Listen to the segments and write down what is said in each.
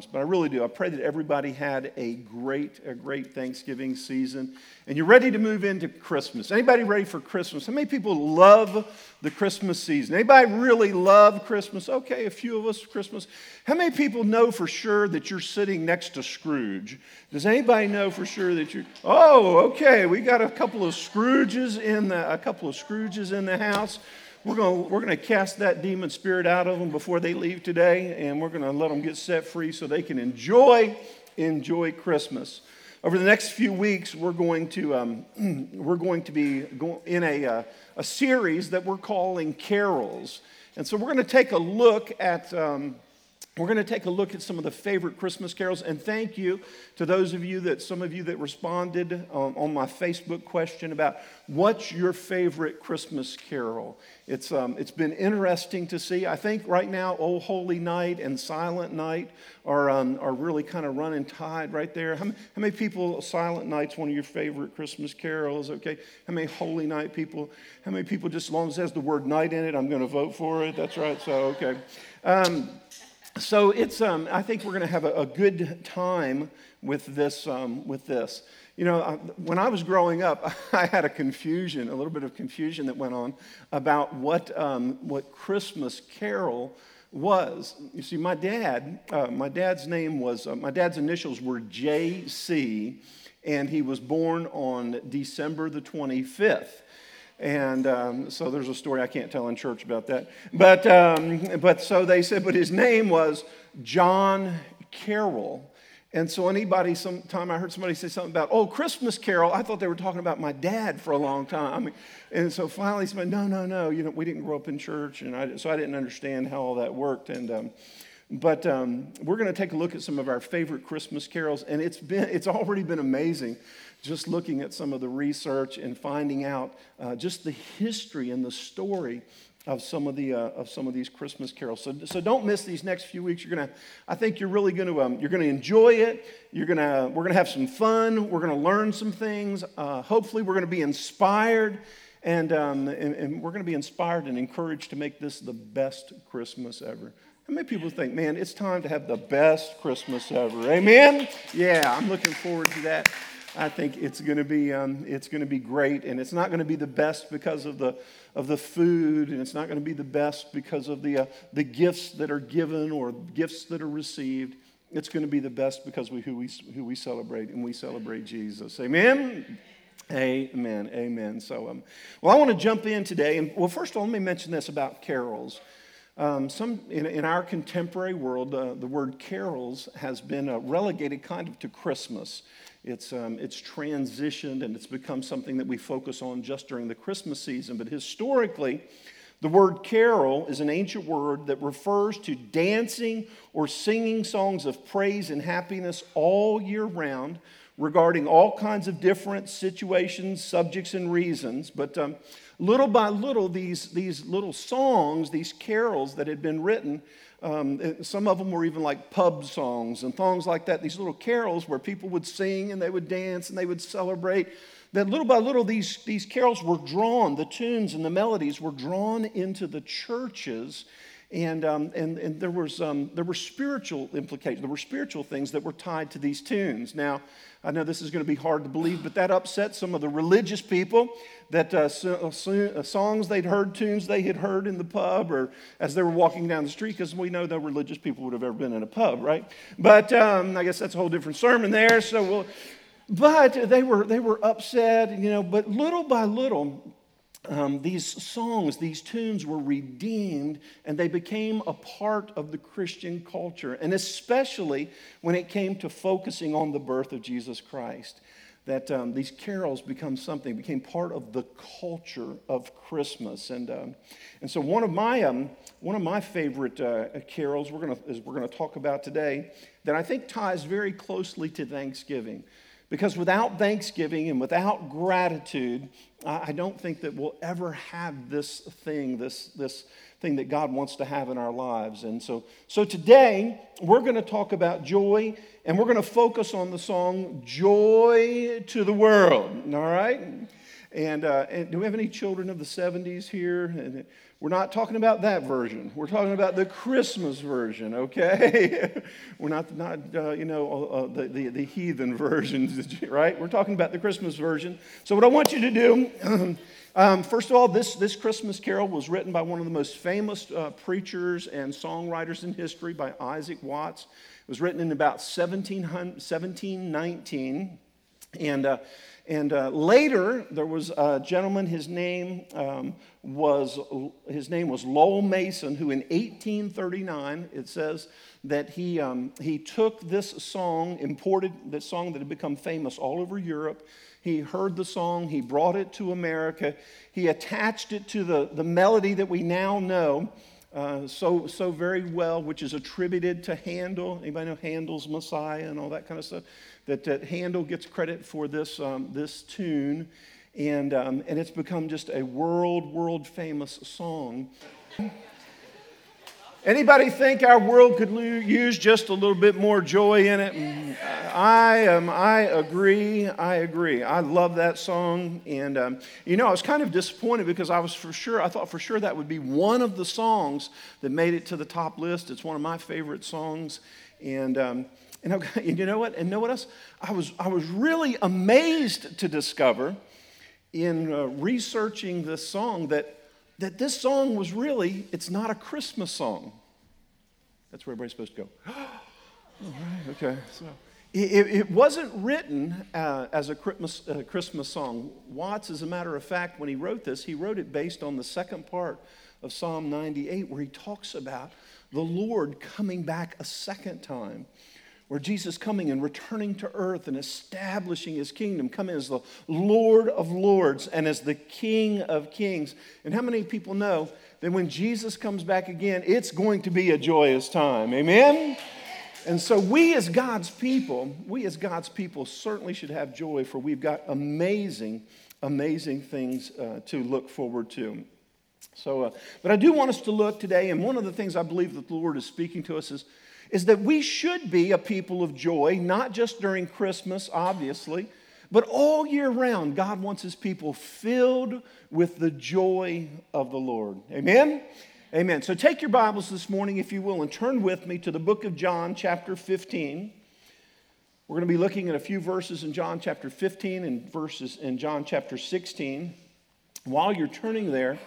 but I really do. I pray that everybody had a great, a great Thanksgiving season. And you're ready to move into Christmas. Anybody ready for Christmas? How many people love the Christmas season? Anybody really love Christmas? Okay, a few of us Christmas. How many people know for sure that you're sitting next to Scrooge? Does anybody know for sure that you're Oh, okay. We got a couple of Scrooges in the a couple of Scrooges in the house. We're going we're to cast that demon spirit out of them before they leave today, and we're going to let them get set free so they can enjoy enjoy Christmas. Over the next few weeks, we're going to um, we're going to be in a uh, a series that we're calling carols, and so we're going to take a look at. Um, we're going to take a look at some of the favorite Christmas carols, and thank you to those of you that, some of you that responded um, on my Facebook question about what's your favorite Christmas carol. It's, um, it's been interesting to see. I think right now, Oh Holy Night and Silent Night are, um, are really kind of running tied right there. How, how many people, Silent Night's one of your favorite Christmas carols, okay? How many Holy Night people? How many people, just as long as it has the word night in it, I'm going to vote for it? That's right, so okay. So it's, um, I think we're going to have a, a, good time with this. Um, with this. You know, when I was growing up, I had a confusion, a little bit of confusion that went on about what, um, what Christmas carol was. You see, my dad, uh, my dad's name was, uh, my dad's initials were J.C., and he was born on December the 25th. And um, so there's a story I can't tell in church about that. But, um, but so they said, but his name was John Carroll. And so anybody, sometime I heard somebody say something about, oh, Christmas Carol, I thought they were talking about my dad for a long time. And so finally somebody, no, no, no, you know, we didn't grow up in church. And I, so I didn't understand how all that worked. And, um, but um, we're going to take a look at some of our favorite Christmas carols. And it's been, it's already been amazing just looking at some of the research and finding out uh, just the history and the story of some of the uh, of some of these Christmas carols. So, so don't miss these next few weeks. You're gonna, I think you're really gonna um, you're gonna enjoy it. You're gonna we're gonna have some fun. We're gonna learn some things. Uh, hopefully, we're gonna be inspired, and, um, and and we're gonna be inspired and encouraged to make this the best Christmas ever. How many people think, man, it's time to have the best Christmas ever? Amen. Yeah, I'm looking forward to that. I think it's going to be um, it's going to be great, and it's not going to be the best because of the of the food, and it's not going to be the best because of the uh, the gifts that are given or gifts that are received. It's going to be the best because we who we who we celebrate, and we celebrate Jesus. Amen. Amen. Amen. So, um, well, I want to jump in today, and well, first of all, let me mention this about carols. Um, some in, in, our contemporary world, uh, the word carols has been uh, relegated kind of to Christmas. It's, um, it's transitioned and it's become something that we focus on just during the Christmas season. But historically, the word carol is an ancient word that refers to dancing or singing songs of praise and happiness all year round regarding all kinds of different situations, subjects, and reasons. But um, little by little, these, these little songs, these carols that had been written, um, some of them were even like pub songs and songs like that, these little carols where people would sing and they would dance and they would celebrate. That little by little, these, these carols were drawn, the tunes and the melodies were drawn into the churches. And, um, and, and there, was, um, there were spiritual implications, there were spiritual things that were tied to these tunes. Now, I know this is going to be hard to believe, but that upset some of the religious people that uh, uh, uh, songs they'd heard, tunes they had heard in the pub or as they were walking down the street, because we know no religious people would have ever been in a pub, right? But um, I guess that's a whole different sermon there. So we'll, but they were, they were upset, you know, but little by little, um, these songs, these tunes were redeemed and they became a part of the Christian culture, and especially when it came to focusing on the birth of Jesus Christ. That um, these carols become something, became part of the culture of Christmas. And, um, and so, one of my, um, one of my favorite uh, carols we're gonna, is we're going to talk about today that I think ties very closely to Thanksgiving. Because without thanksgiving and without gratitude, I don't think that we'll ever have this thing, this, this thing that God wants to have in our lives. And so, so today, we're going to talk about joy, and we're going to focus on the song Joy to the World, all right? And, uh, and do we have any children of the 70s here? We're not talking about that version. We're talking about the Christmas version, okay? we're not, not uh, you know, uh, uh the, the, the heathen versions, right? We're talking about the Christmas version. So, what I want you to do, um, first of all, this, this Christmas carol was written by one of the most famous uh, preachers and songwriters in history, by Isaac Watts. It was written in about 1719. And uh, and uh, later, there was a gentleman, his name, um, was, his name was Lowell Mason, who in 1839, it says that he, um, he took this song, imported this song that had become famous all over Europe. He heard the song, he brought it to America, he attached it to the, the melody that we now know. Uh, so, so very well, which is attributed to Handel. Anybody know Handel's Messiah and all that kind of stuff? That, that Handel gets credit for this, um, this tune, and, um, and it's become just a world, world famous song. Anybody think our world could use just a little bit more joy in it? I um, I agree. I agree. I love that song, and um, you know, I was kind of disappointed because I was for sure. I thought for sure that would be one of the songs that made it to the top list. It's one of my favorite songs, and um, and, you know what? And know what else? I was, I was really amazed to discover in uh, researching this song that, that this song was really, it's not a Christmas song. That's where everybody's supposed to go. All right, okay. So it, it wasn't written uh, as a Christmas, uh, Christmas song. Watts, as a matter of fact, when he wrote this, he wrote it based on the second part of Psalm 98, where he talks about the Lord coming back a second time where Jesus coming and returning to earth and establishing his kingdom, coming as the Lord of lords and as the King of kings. And how many people know that when Jesus comes back again, it's going to be a joyous time? Amen? And so, we as God's people, we as God's people certainly should have joy, for we've got amazing, amazing things uh, to look forward to. So, uh, but I do want us to look today, and one of the things I believe that the Lord is speaking to us is is that we should be a people of joy, not just during Christmas, obviously, but all year round. God wants his people filled with the joy of the Lord. Amen? Amen. So take your Bibles this morning, if you will, and turn with me to the book of John, chapter 15. We're going to be looking at a few verses in John chapter 15 and verses in John chapter 16. While you're turning there,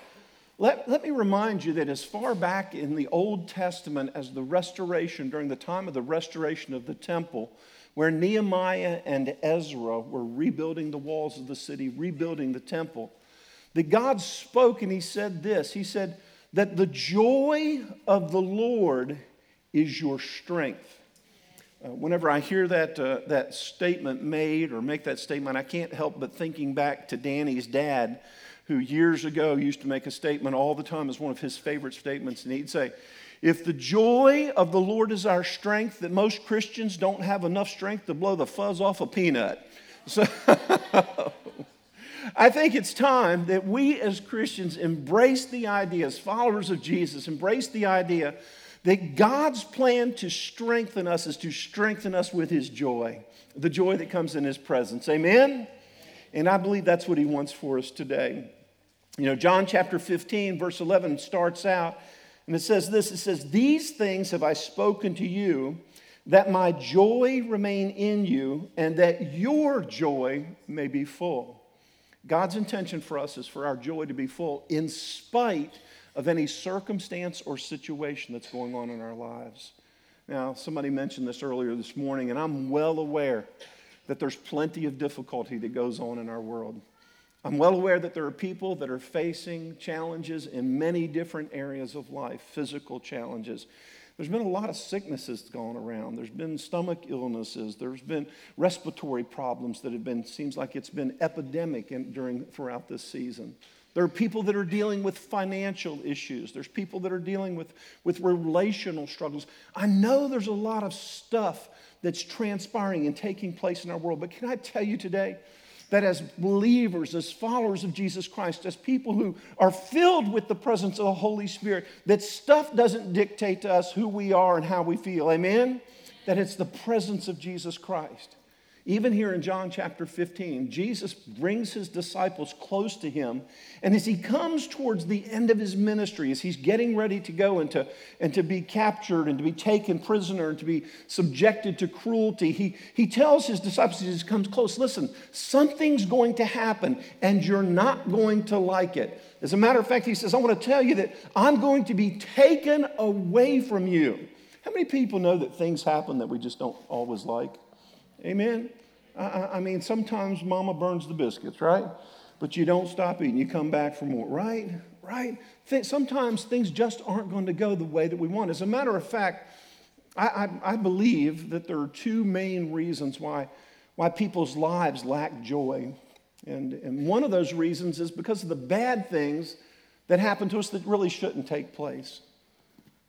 let, let me remind you that as far back in the Old Testament as the restoration, during the time of the restoration of the temple, where Nehemiah and Ezra were rebuilding the walls of the city, rebuilding the temple, that God spoke and He said this He said, that the joy of the Lord is your strength. Uh, whenever I hear that, uh, that statement made or make that statement, I can't help but thinking back to Danny's dad who years ago used to make a statement all the time as one of his favorite statements. And he'd say, If the joy of the Lord is our strength, that most Christians don't have enough strength to blow the fuzz off a peanut. So I think it's time that we as Christians embrace the idea, as followers of Jesus, embrace the idea that God's plan to strengthen us is to strengthen us with His joy, the joy that comes in His presence. Amen? And I believe that's what He wants for us today. You know, John chapter 15, verse 11 starts out, and it says this it says, These things have I spoken to you, that my joy remain in you, and that your joy may be full. God's intention for us is for our joy to be full in spite of any circumstance or situation that's going on in our lives. Now, somebody mentioned this earlier this morning, and I'm well aware that there's plenty of difficulty that goes on in our world. I'm well aware that there are people that are facing challenges in many different areas of life, physical challenges. There's been a lot of sicknesses going around. There's been stomach illnesses. There's been respiratory problems that have been, seems like it's been epidemic in, during, throughout this season. There are people that are dealing with financial issues. There's people that are dealing with, with relational struggles. I know there's a lot of stuff that's transpiring and taking place in our world, but can I tell you today, that as believers, as followers of Jesus Christ, as people who are filled with the presence of the Holy Spirit, that stuff doesn't dictate to us who we are and how we feel. Amen? That it's the presence of Jesus Christ. Even here in John chapter 15, Jesus brings his disciples close to him. And as he comes towards the end of his ministry, as he's getting ready to go and to, and to be captured and to be taken prisoner and to be subjected to cruelty, he, he tells his disciples he comes close listen, something's going to happen and you're not going to like it. As a matter of fact, he says, I want to tell you that I'm going to be taken away from you. How many people know that things happen that we just don't always like? Amen? I, I mean, sometimes mama burns the biscuits, right? But you don't stop eating. You come back for more, right? Right? Sometimes things just aren't going to go the way that we want. As a matter of fact, I, I, I believe that there are two main reasons why, why people's lives lack joy. And, and one of those reasons is because of the bad things that happen to us that really shouldn't take place.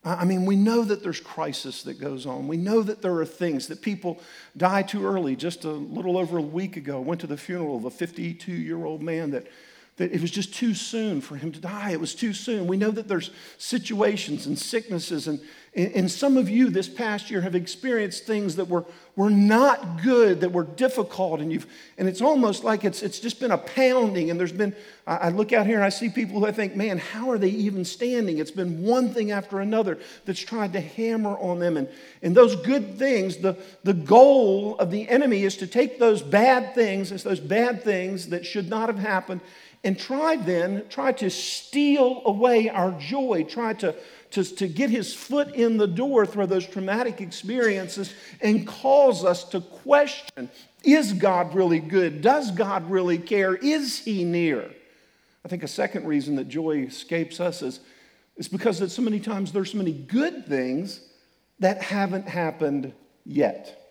I mean, we know that there's crisis that goes on. We know that there are things that people die too early. Just a little over a week ago, went to the funeral of a 52 year old man that that it was just too soon for him to die. It was too soon. We know that there's situations and sicknesses, and, and some of you this past year have experienced things that were, were not good, that were difficult, and, you've, and it's almost like it's, it's just been a pounding. And there's been, I look out here and I see people who I think, man, how are they even standing? It's been one thing after another that's tried to hammer on them. And, and those good things, the, the goal of the enemy is to take those bad things, it's those bad things that should not have happened and try then, try to steal away our joy, try to, to, to get his foot in the door through those traumatic experiences and cause us to question is God really good? Does God really care? Is he near? I think a second reason that joy escapes us is, is because that so many times there's so many good things that haven't happened yet.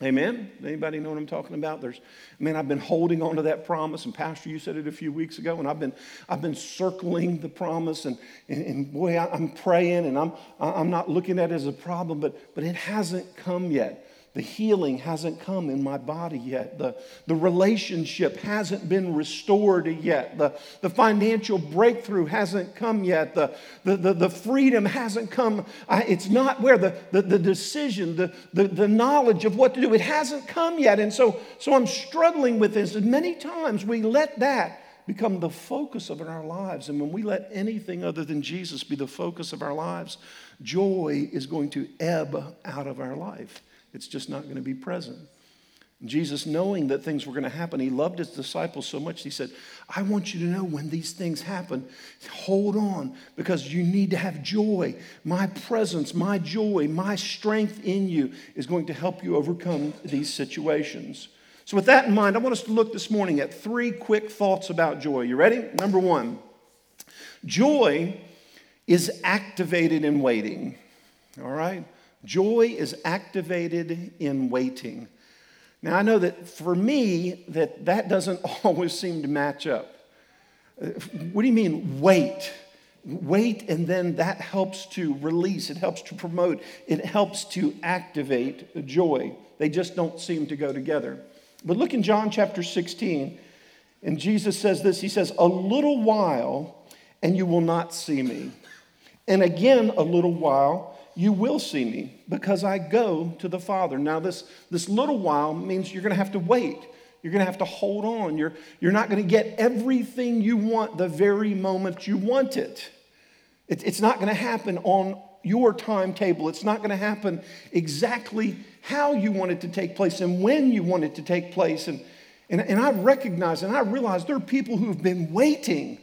Amen. Anybody know what I'm talking about? There's, man, I've been holding on to that promise, and Pastor, you said it a few weeks ago, and I've been, I've been circling the promise, and, and, and boy, I, am praying, and I'm, I'm not looking at it as a problem, but, but it hasn't come yet. The healing hasn't come in my body yet. The, the relationship hasn't been restored yet. The, the financial breakthrough hasn't come yet. The, the, the, the freedom hasn't come. I, it's not where the, the, the decision, the, the, the knowledge of what to do, it hasn't come yet. And so, so I'm struggling with this. And many times we let that become the focus of our lives. And when we let anything other than Jesus be the focus of our lives, joy is going to ebb out of our life. It's just not going to be present. Jesus, knowing that things were going to happen, he loved his disciples so much, he said, I want you to know when these things happen, hold on because you need to have joy. My presence, my joy, my strength in you is going to help you overcome these situations. So, with that in mind, I want us to look this morning at three quick thoughts about joy. You ready? Number one, joy is activated in waiting. All right? Joy is activated in waiting. Now I know that for me that that doesn't always seem to match up. What do you mean wait? Wait and then that helps to release, it helps to promote, it helps to activate joy. They just don't seem to go together. But look in John chapter 16 and Jesus says this, he says, "A little while and you will not see me." And again a little while you will see me because I go to the Father. Now, this, this little while means you're going to have to wait. You're going to have to hold on. You're, you're not going to get everything you want the very moment you want it. it it's not going to happen on your timetable. It's not going to happen exactly how you want it to take place and when you want it to take place. And, and, and I recognize and I realize there are people who've been waiting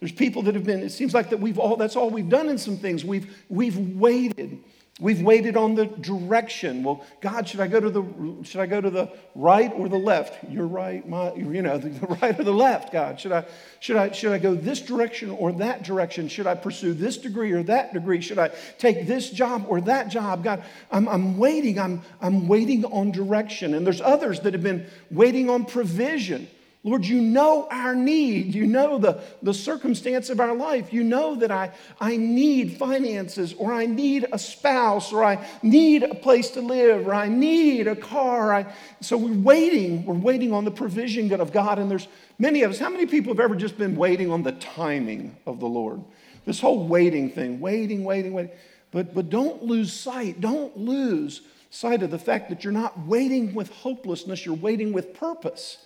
there's people that have been, it seems like that we've all, that's all we've done in some things. We've, we've waited. We've waited on the direction. Well, God, should I go to the should I go to the right or the left? You're right, my you know, the, right or the left, God. Should I should I should I go this direction or that direction? Should I pursue this degree or that degree? Should I take this job or that job? God, I'm, I'm waiting. I'm, I'm waiting on direction. And there's others that have been waiting on provision. Lord, you know our need. You know the, the circumstance of our life. You know that I, I need finances, or I need a spouse, or I need a place to live, or I need a car. I, so we're waiting. We're waiting on the provision of God. And there's many of us. How many people have ever just been waiting on the timing of the Lord? This whole waiting thing, waiting, waiting, waiting. But, but don't lose sight. Don't lose sight of the fact that you're not waiting with hopelessness, you're waiting with purpose.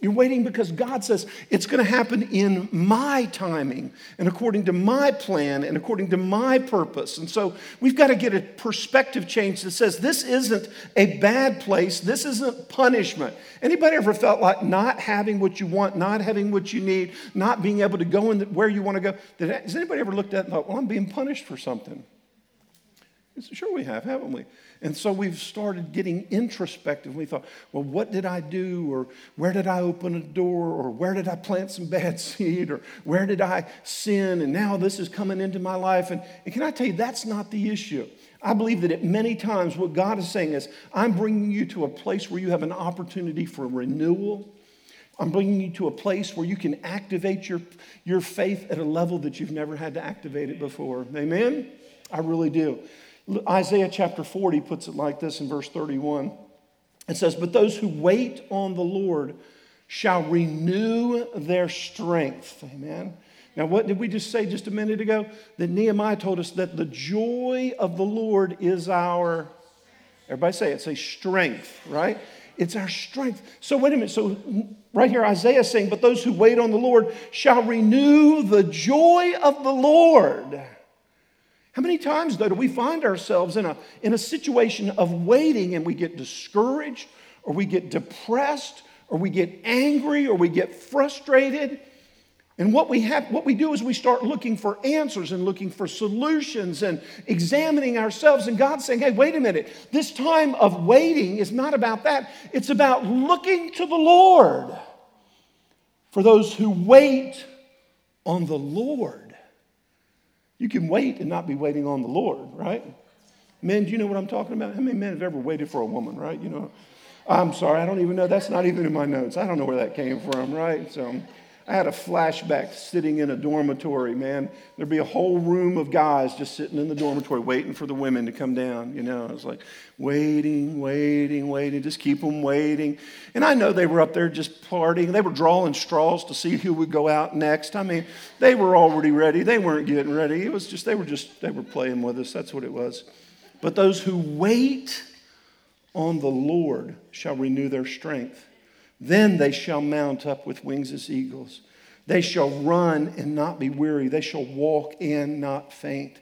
You're waiting because God says it's going to happen in my timing and according to my plan and according to my purpose. And so we've got to get a perspective change that says this isn't a bad place, this isn't punishment. Anybody ever felt like not having what you want, not having what you need, not being able to go in where you want to go? Has anybody ever looked at and thought, well, I'm being punished for something? Sure, we have, haven't we? And so we've started getting introspective. We thought, well, what did I do? Or where did I open a door? Or where did I plant some bad seed? Or where did I sin? And now this is coming into my life. And, and can I tell you, that's not the issue. I believe that at many times what God is saying is, I'm bringing you to a place where you have an opportunity for renewal. I'm bringing you to a place where you can activate your, your faith at a level that you've never had to activate it before. Amen? I really do. Isaiah chapter 40 puts it like this in verse 31. It says, But those who wait on the Lord shall renew their strength. Amen. Now, what did we just say just a minute ago? That Nehemiah told us that the joy of the Lord is our, everybody say it, say strength, right? It's our strength. So, wait a minute. So, right here, Isaiah is saying, But those who wait on the Lord shall renew the joy of the Lord. How many times, though, do we find ourselves in a, in a situation of waiting and we get discouraged or we get depressed or we get angry or we get frustrated? And what we, have, what we do is we start looking for answers and looking for solutions and examining ourselves. And God's saying, hey, wait a minute. This time of waiting is not about that, it's about looking to the Lord. For those who wait on the Lord. You can wait and not be waiting on the Lord, right? Men, do you know what I'm talking about? How many men have ever waited for a woman, right? You know, I'm sorry, I don't even know. That's not even in my notes. I don't know where that came from, right? So I had a flashback sitting in a dormitory, man. There'd be a whole room of guys just sitting in the dormitory waiting for the women to come down. You know, I was like, waiting, waiting, waiting, just keep them waiting. And I know they were up there just partying. They were drawing straws to see who would go out next. I mean, they were already ready. They weren't getting ready. It was just, they were just, they were playing with us. That's what it was. But those who wait on the Lord shall renew their strength. Then they shall mount up with wings as eagles. They shall run and not be weary. They shall walk and not faint.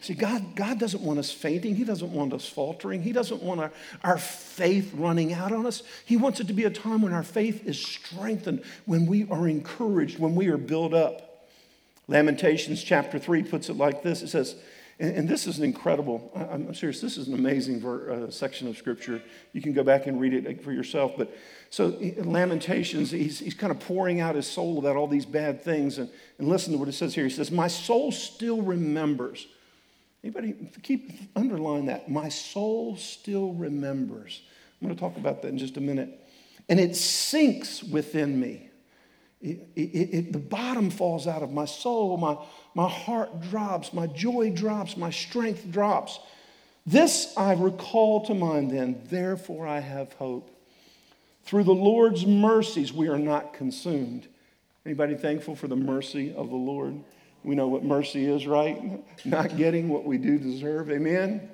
See, God, God doesn't want us fainting. He doesn't want us faltering. He doesn't want our, our faith running out on us. He wants it to be a time when our faith is strengthened, when we are encouraged, when we are built up. Lamentations chapter 3 puts it like this it says, and, and this is an incredible, I'm serious, this is an amazing ver, uh, section of scripture. You can go back and read it for yourself. But so Lamentations, he's, he's kind of pouring out his soul about all these bad things. And, and listen to what it says here. He says, My soul still remembers. Anybody keep underline that. My soul still remembers. I'm going to talk about that in just a minute. And it sinks within me. It, it, it, the bottom falls out of my soul. My, my heart drops. My joy drops. My strength drops. This I recall to mind then. Therefore I have hope. Through the Lord's mercies, we are not consumed. Anybody thankful for the mercy of the Lord? We know what mercy is, right? Not getting what we do deserve. Amen?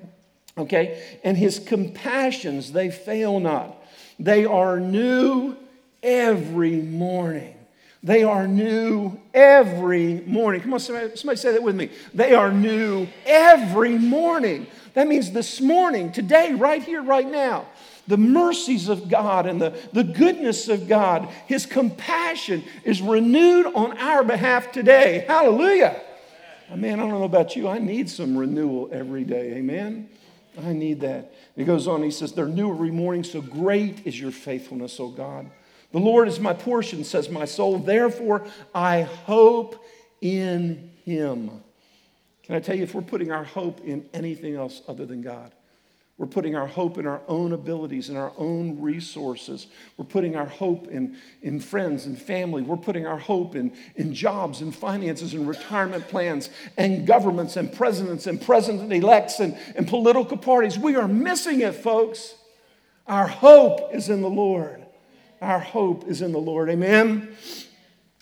Okay? And his compassions, they fail not. They are new every morning. They are new every morning. Come on, somebody, somebody say that with me. They are new every morning. That means this morning, today, right here, right now the mercies of God and the, the goodness of God, His compassion is renewed on our behalf today. Hallelujah. Man, I don't know about you. I need some renewal every day. Amen. I need that. He goes on, he says, They're new every morning, so great is your faithfulness, O God. The Lord is my portion, says my soul. Therefore, I hope in him. Can I tell you, if we're putting our hope in anything else other than God, we're putting our hope in our own abilities and our own resources. We're putting our hope in, in friends and family. We're putting our hope in, in jobs and finances and retirement plans and governments and presidents and president elects and, and political parties. We are missing it, folks. Our hope is in the Lord. Our hope is in the Lord. Amen.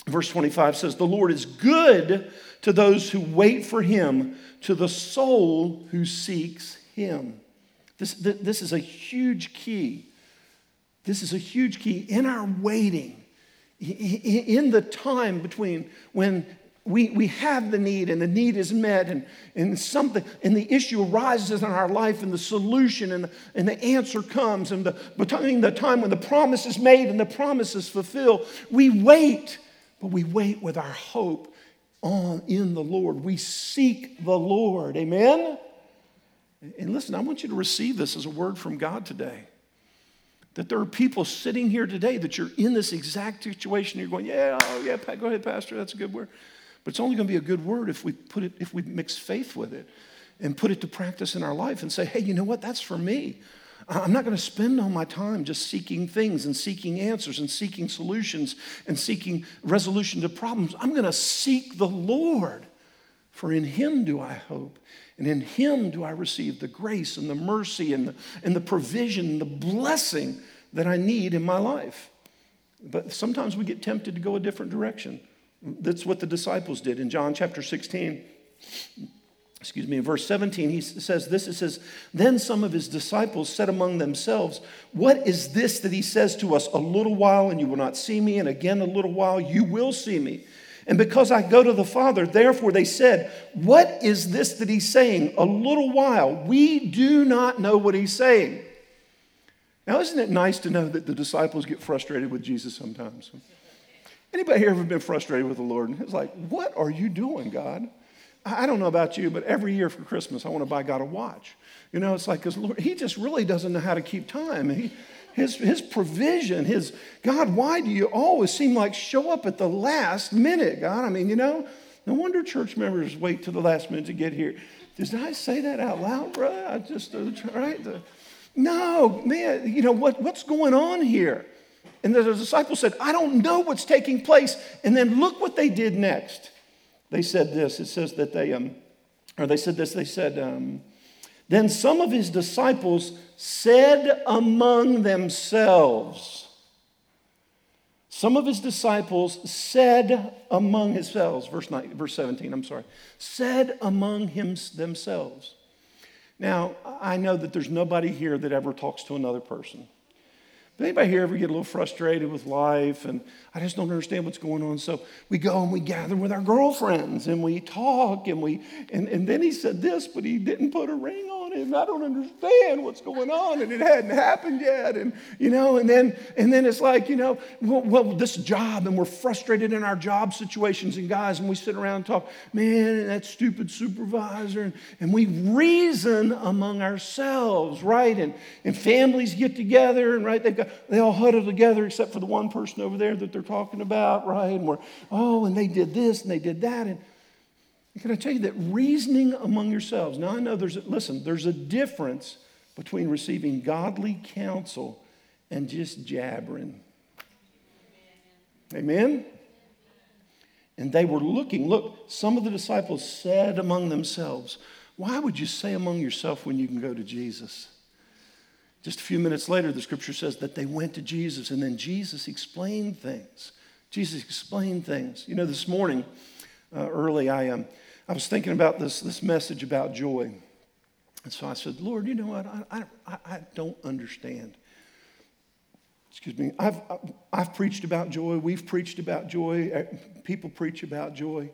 Verse 25 says, The Lord is good to those who wait for him, to the soul who seeks him. This, this is a huge key. This is a huge key in our waiting, in the time between when we, we have the need and the need is met and, and something and the issue arises in our life and the solution and, and the answer comes and the, between the time when the promise is made and the promise is fulfilled. We wait but we wait with our hope on in the lord. We seek the lord. Amen? And listen i want you to receive this as a word from god today. That there are people sitting here today that you're in this exact situation. You're going yeah oh yeah go ahead pastor. That's a good word but it's only going to be a good word if we put it, if we mix faith with it and put it to practice in our life and say, hey, you know what? That's for me. I'm not going to spend all my time just seeking things and seeking answers and seeking solutions and seeking resolution to problems. I'm going to seek the Lord, for in Him do I hope. And in Him do I receive the grace and the mercy and the, and the provision and the blessing that I need in my life. But sometimes we get tempted to go a different direction. That's what the disciples did in John chapter 16. Excuse me, in verse 17, he says this it says, Then some of his disciples said among themselves, What is this that he says to us? A little while and you will not see me, and again a little while you will see me. And because I go to the Father, therefore they said, What is this that he's saying? A little while. We do not know what he's saying. Now, isn't it nice to know that the disciples get frustrated with Jesus sometimes? Anybody here ever been frustrated with the Lord? And it's like, what are you doing, God? I don't know about you, but every year for Christmas, I want to buy God a watch. You know, it's like, because Lord, He just really doesn't know how to keep time. He, his, his provision, his, God, why do you always seem like show up at the last minute, God? I mean, you know, no wonder church members wait to the last minute to get here. Did I say that out loud, bro? I just, uh, right? No, man, you know, what, what's going on here? And the disciples said, I don't know what's taking place. And then look what they did next. They said this. It says that they, um, or they said this, they said, um, then some of his disciples said among themselves, some of his disciples said among themselves, verse, 9, verse 17, I'm sorry, said among him, themselves. Now, I know that there's nobody here that ever talks to another person. Anybody here ever get a little frustrated with life and I just don't understand what's going on? So we go and we gather with our girlfriends and we talk and we and, and then he said this, but he didn't put a ring on. And I don't understand what's going on and it hadn't happened yet. And you know, and then and then it's like, you know, well, well this job and we're frustrated in our job situations and guys, and we sit around and talk, man, that stupid supervisor, and, and we reason among ourselves, right? And and families get together and right, they've got they all huddle together except for the one person over there that they're talking about, right? And we're, oh, and they did this and they did that. And can I tell you that reasoning among yourselves, now I know there's, a, listen, there's a difference between receiving godly counsel and just jabbering. Amen? And they were looking. Look, some of the disciples said among themselves, Why would you say among yourself when you can go to Jesus? Just a few minutes later, the scripture says that they went to Jesus, and then Jesus explained things. Jesus explained things. You know, this morning, uh, early, I, um, I was thinking about this, this message about joy. And so I said, Lord, you know what? I, I, I don't understand. Excuse me. I've, I've preached about joy. We've preached about joy. Uh, people preach about joy.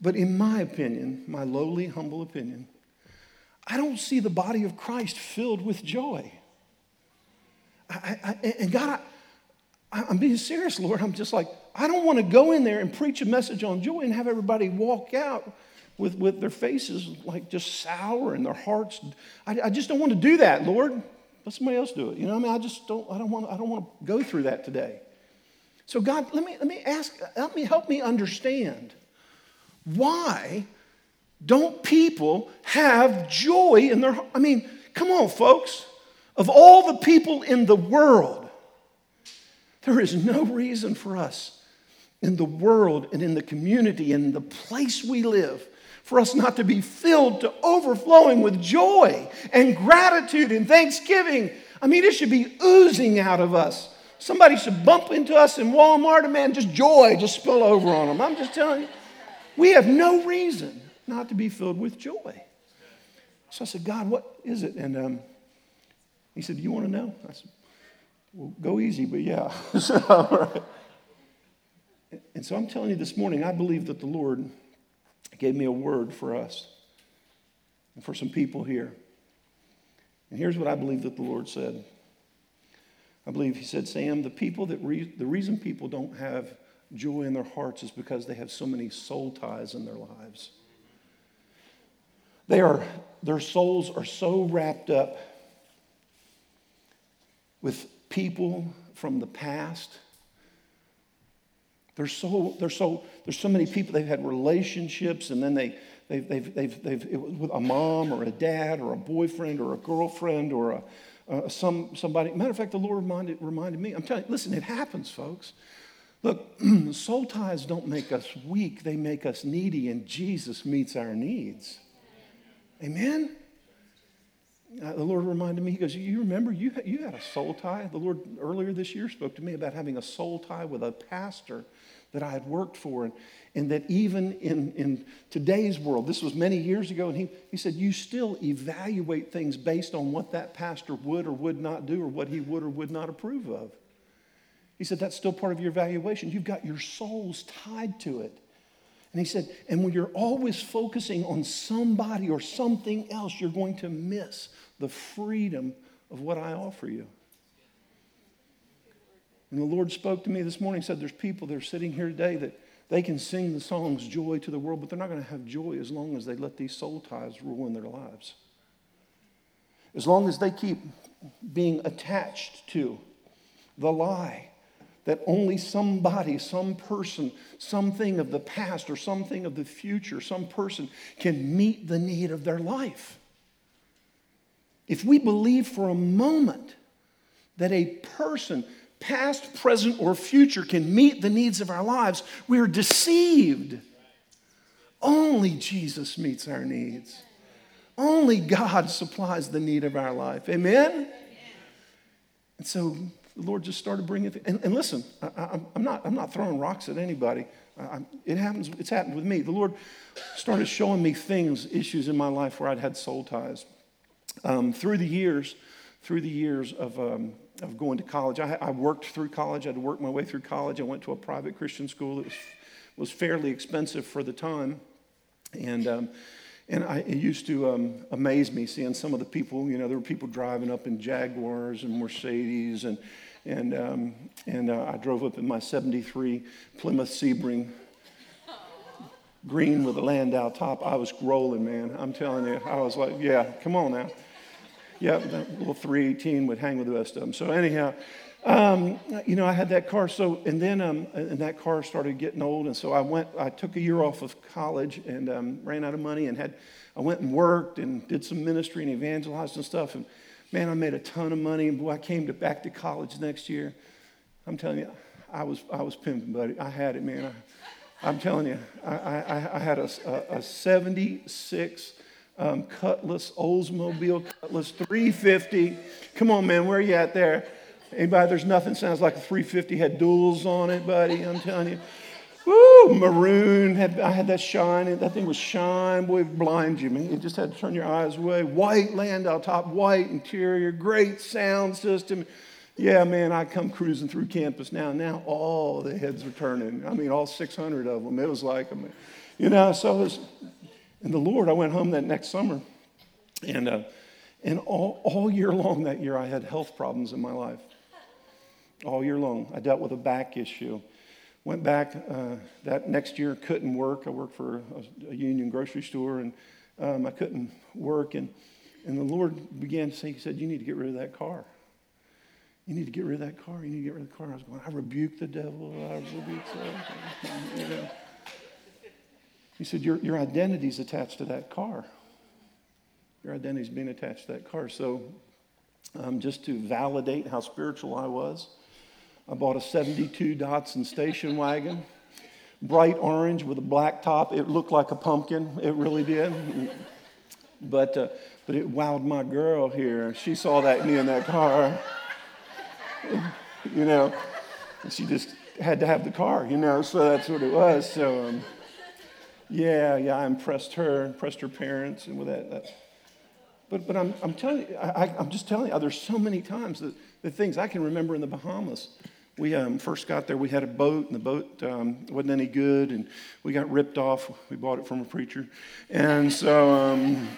But in my opinion, my lowly, humble opinion, I don't see the body of Christ filled with joy. I, I, and God, I, I'm being serious, Lord. I'm just like, I don't want to go in there and preach a message on joy and have everybody walk out with, with their faces like just sour and their hearts. I, I just don't want to do that, Lord. Let somebody else do it. You know, I mean, I just don't, I don't want, I don't want to go through that today. So, God, let me, let me ask, help me, help me understand why don't people have joy in their I mean, come on, folks. Of all the people in the world, there is no reason for us in the world and in the community and the place we live for us not to be filled to overflowing with joy and gratitude and thanksgiving. I mean, it should be oozing out of us. Somebody should bump into us in Walmart and man, just joy just spill over on them. I'm just telling you, we have no reason not to be filled with joy. So I said, God, what, is it? And um, he said, Do you want to know? I said, Well, go easy, but yeah. so, and so I'm telling you this morning, I believe that the Lord gave me a word for us and for some people here. And here's what I believe that the Lord said. I believe He said, Sam, the people that re- the reason people don't have joy in their hearts is because they have so many soul ties in their lives. They are, their souls are so wrapped up with people from the past. There's so, there's so, there's so many people, they've had relationships and then they, they've, they've, they've, they've with a mom or a dad or a boyfriend or a girlfriend or a, uh, some, somebody. Matter of fact, the Lord reminded, reminded me, I'm telling you, listen, it happens, folks. Look, soul ties don't make us weak, they make us needy, and Jesus meets our needs. Amen? Uh, the Lord reminded me, He goes, You remember you, you had a soul tie? The Lord earlier this year spoke to me about having a soul tie with a pastor that I had worked for. And, and that even in, in today's world, this was many years ago, and he, he said, You still evaluate things based on what that pastor would or would not do or what he would or would not approve of. He said, That's still part of your evaluation. You've got your souls tied to it. And he said, And when you're always focusing on somebody or something else, you're going to miss the freedom of what I offer you. And the Lord spoke to me this morning, said, There's people that are sitting here today that they can sing the songs joy to the world, but they're not going to have joy as long as they let these soul ties rule in their lives. As long as they keep being attached to the lie that only somebody, some person, something of the past or something of the future, some person can meet the need of their life. If we believe for a moment that a person, past, present, or future, can meet the needs of our lives, we're deceived. Only Jesus meets our needs. Only God supplies the need of our life. Amen? And so the Lord just started bringing. And, and listen, I, am not, I'm not throwing rocks at anybody. I, it happens, it's happened with me. The Lord started showing me things, issues in my life where I'd had soul ties. Um, through the years, through the years of, um, of going to college, I, I, worked through college. I had to work my way through college. I went to a private Christian school that was, was fairly expensive for the time. And um, and I, it used to um, amaze me seeing some of the people, you know, there were people driving up in Jaguars and Mercedes. And, and, um, and uh, I drove up in my 73 Plymouth Sebring green with a Landau top. I was rolling, man. I'm telling you. I was like, yeah, come on now. Yeah, that little 318 would hang with the rest of them. So, anyhow, um, you know, I had that car. So, and then, um, and that car started getting old. And so I went, I took a year off of college and um, ran out of money and had, I went and worked and did some ministry and evangelized and stuff. And man, I made a ton of money. And boy, I came to, back to college next year. I'm telling you, I was, I was pimping, buddy. I had it, man. I, am telling you, I, I, I had a, a, a 76 um, Cutlass, Oldsmobile Cutlass 350. Come on, man, where you at there? Anybody, there's nothing sounds like a 350 had duals on it, buddy. I'm telling you. Woo, maroon. Had, I had that shine. That thing was shine. Boy, blind you. Man. You just had to turn your eyes away. White Landau top, white interior, great sound system. Yeah, man, I come cruising through campus now. Now all the heads are turning. I mean, all 600 of them. It was like, I mean, you know, so it was, and the Lord, I went home that next summer. And, uh, and all, all year long that year, I had health problems in my life all year long. I dealt with a back issue. Went back uh, that next year, couldn't work. I worked for a, a union grocery store, and um, I couldn't work. And, and the Lord began to say, He said, You need to get rid of that car. You need to get rid of that car. You need to get rid of the car. I was going, I rebuke the devil. I rebuke the you know. He said, Your, your identity's attached to that car. Your identity's being attached to that car. So, um, just to validate how spiritual I was, I bought a 72 Datsun station wagon, bright orange with a black top. It looked like a pumpkin. It really did. But, uh, but it wowed my girl here. She saw that me in that car. you know, she just had to have the car, you know, so that's what it was. So, um, yeah, yeah, I impressed her, impressed her parents, and with that, that But, but I'm, I'm telling you, I, am just telling you, there's so many times that the things I can remember in the Bahamas. We um, first got there, we had a boat, and the boat um, wasn't any good, and we got ripped off. We bought it from a preacher. And so um,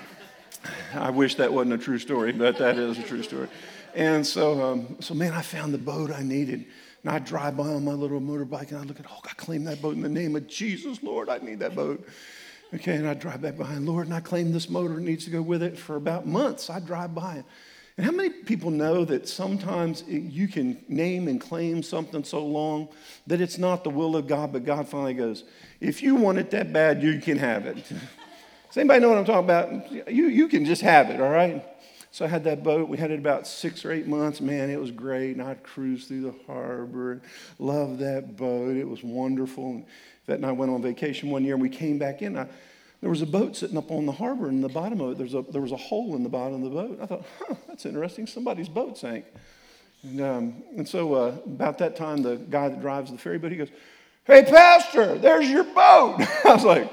I wish that wasn't a true story, but that is a true story. And so, um, so man, I found the boat I needed. And I drive by on my little motorbike and I look at, oh, I claim that boat in the name of Jesus, Lord, I need that boat. Okay, and I drive back behind, Lord, and I claim this motor needs to go with it for about months. I drive by it. And how many people know that sometimes you can name and claim something so long that it's not the will of God, but God finally goes, if you want it that bad, you can have it. Does anybody know what I'm talking about? You, you can just have it, all right? So I had that boat. We had it about six or eight months. Man, it was great. And I'd cruise through the harbor. Loved that boat. It was wonderful. And Vet and I went on vacation one year and we came back in. I, there was a boat sitting up on the harbor in the bottom of it. There's a, there was a hole in the bottom of the boat. I thought, huh, that's interesting. Somebody's boat sank. And, um, and so uh, about that time, the guy that drives the ferry boat, he goes, Hey, Pastor, there's your boat. I was like,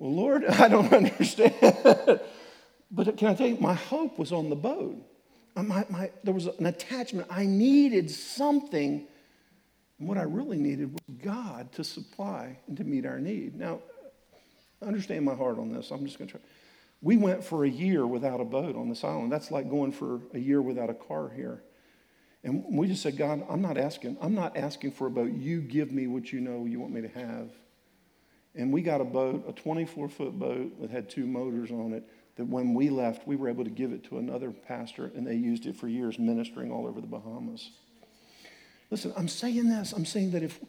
Well, Lord, I don't understand. But can I tell you, my hope was on the boat. Uh, my, my, there was an attachment. I needed something. And what I really needed was God to supply and to meet our need. Now, understand my heart on this. I'm just going to try. We went for a year without a boat on this island. That's like going for a year without a car here. And we just said, God, I'm not asking. I'm not asking for a boat. You give me what you know you want me to have. And we got a boat, a 24 foot boat that had two motors on it that when we left, we were able to give it to another pastor, and they used it for years, ministering all over the Bahamas. Listen, I'm saying this. I'm saying that if,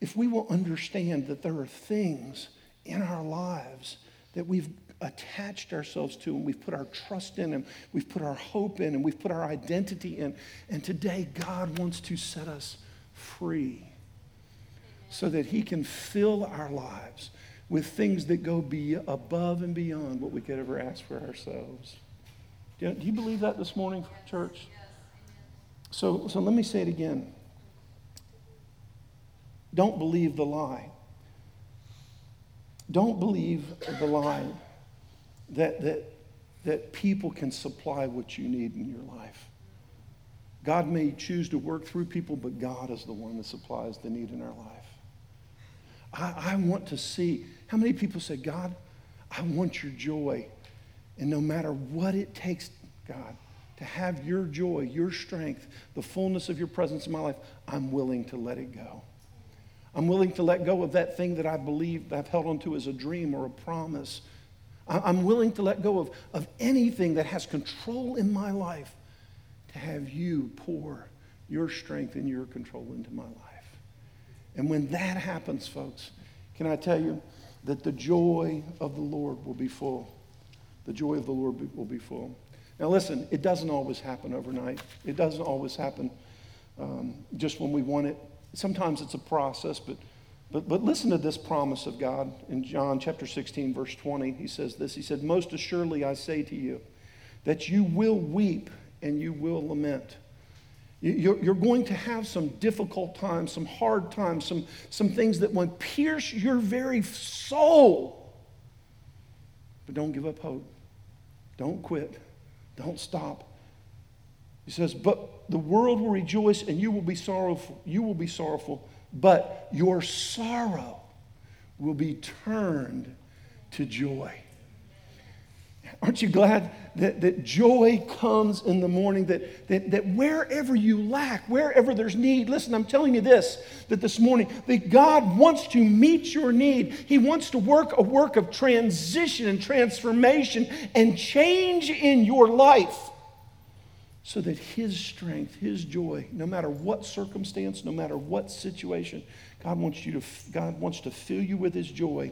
if we will understand that there are things in our lives that we've attached ourselves to and we've put our trust in and we've put our hope in and we've put our identity in, and today God wants to set us free so that He can fill our lives with things that go be above and beyond what we could ever ask for ourselves. Do you, believe that this morning, church? So, so let me say it again. Don't believe the lie. Don't believe the lie that, that, that people can supply what you need in your life. God may choose to work through people, but God is the one that supplies the need in our life. I, I want to see how many people say, God, I want your joy. And no matter what it takes, God, to have your joy, your strength, the fullness of your presence in my life, I'm willing to let it go. I'm willing to let go of that thing that I believe I've held onto as a dream or a promise. I'm willing to let go of, of anything that has control in my life to have you pour your strength and your control into my life. And when that happens, folks, can I tell you that the joy of the Lord will be full? The joy of the Lord will be full. Now, listen, it doesn't always happen overnight. It doesn't always happen um, just when we want it. Sometimes it's a process, but, but, but listen to this promise of God in John chapter 16, verse 20. He says this He said, Most assuredly I say to you that you will weep and you will lament you're going to have some difficult times, some hard times, some, some things that will pierce your very soul. But don't give up hope. Don't quit. Don't stop. He says, But the world will rejoice and you will be sorrowful. You will be sorrowful, but your sorrow will be turned to joy. Aren't you glad that, that joy comes in the morning? That, that, that wherever you lack, wherever there's need, listen, I'm telling you this that this morning, that God wants to meet your need. He wants to work a work of transition and transformation and change in your life so that His strength, His joy, no matter what circumstance, no matter what situation, God wants, you to, God wants to fill you with His joy